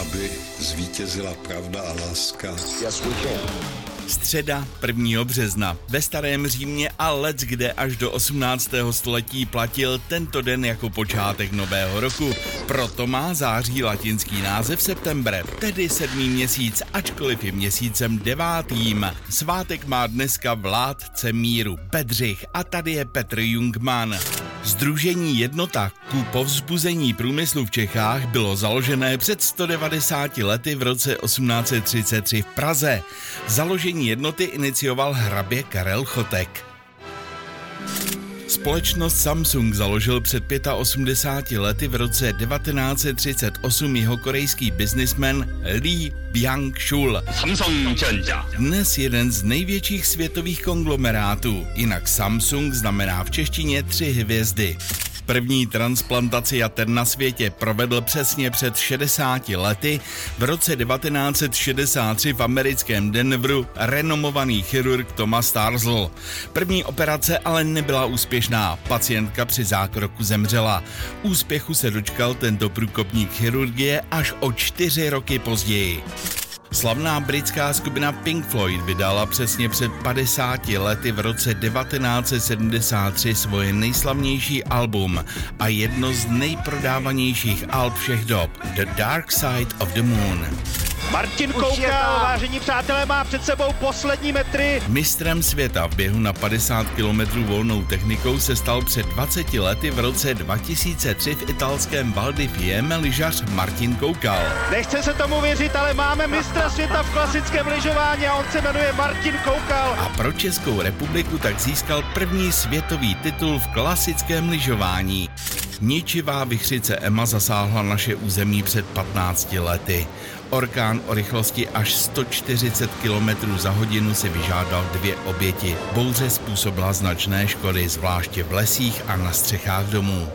Aby zvítězila pravda a láska. Yes, we can. Středa 1. března. Ve starém Římě a let kde až do 18. století platil tento den jako počátek nového roku. Proto má září latinský název septembre, tedy sedmý měsíc, ačkoliv je měsícem devátým. Svátek má dneska vládce míru Bedřich a tady je Petr Jungmann. Združení Jednota ku povzbuzení průmyslu v Čechách bylo založené před 190 lety v roce 1833 v Praze. Založení jednoty inicioval hrabě Karel Chotek. Společnost Samsung založil před 85 lety v roce 1938 jeho korejský biznismen Lee Byung-chul. Dnes jeden z největších světových konglomerátů, jinak Samsung znamená v češtině tři hvězdy. První transplantaci jater na světě provedl přesně před 60 lety v roce 1963 v americkém Denveru renomovaný chirurg Thomas Starzl. První operace ale nebyla úspěšná, pacientka při zákroku zemřela. Úspěchu se dočkal tento průkopník chirurgie až o čtyři roky později. Slavná britská skupina Pink Floyd vydala přesně před 50 lety v roce 1973 svoje nejslavnější album a jedno z nejprodávanějších alb všech dob The Dark Side of the Moon. Martin Koukal, vážení přátelé, má před sebou poslední metry. Mistrem světa v běhu na 50 km volnou technikou se stal před 20 lety v roce 2003 v italském Val di Fiemme lyžař Martin Koukal. Nechce se tomu věřit, ale máme mistra světa v klasickém lyžování a on se jmenuje Martin Koukal. A pro Českou republiku tak získal první světový titul v klasickém lyžování. Ničivá vychřice Emma zasáhla naše území před 15 lety. Orkán o rychlosti až 140 km za hodinu si vyžádal dvě oběti. Bouře způsobila značné škody, zvláště v lesích a na střechách domů.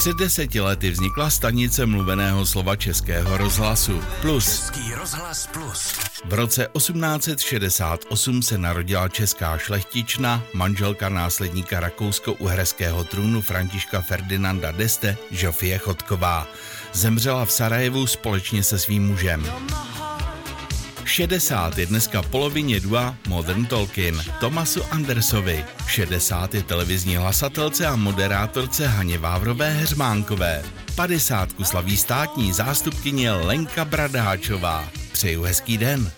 Před deseti lety vznikla stanice mluveného slova Českého rozhlasu Plus. Český rozhlas Plus. V roce 1868 se narodila česká šlechtična, manželka následníka rakousko-uherského trůnu Františka Ferdinanda d'Este, Žofie Chodková. Zemřela v Sarajevu společně se svým mužem. 60 je dneska polovině dua Modern Talking Tomasu Andersovi. 60 je televizní hlasatelce a moderátorce Haně Vávrové Heřmánkové. 50 slaví státní zástupkyně Lenka Bradáčová. Přeju hezký den.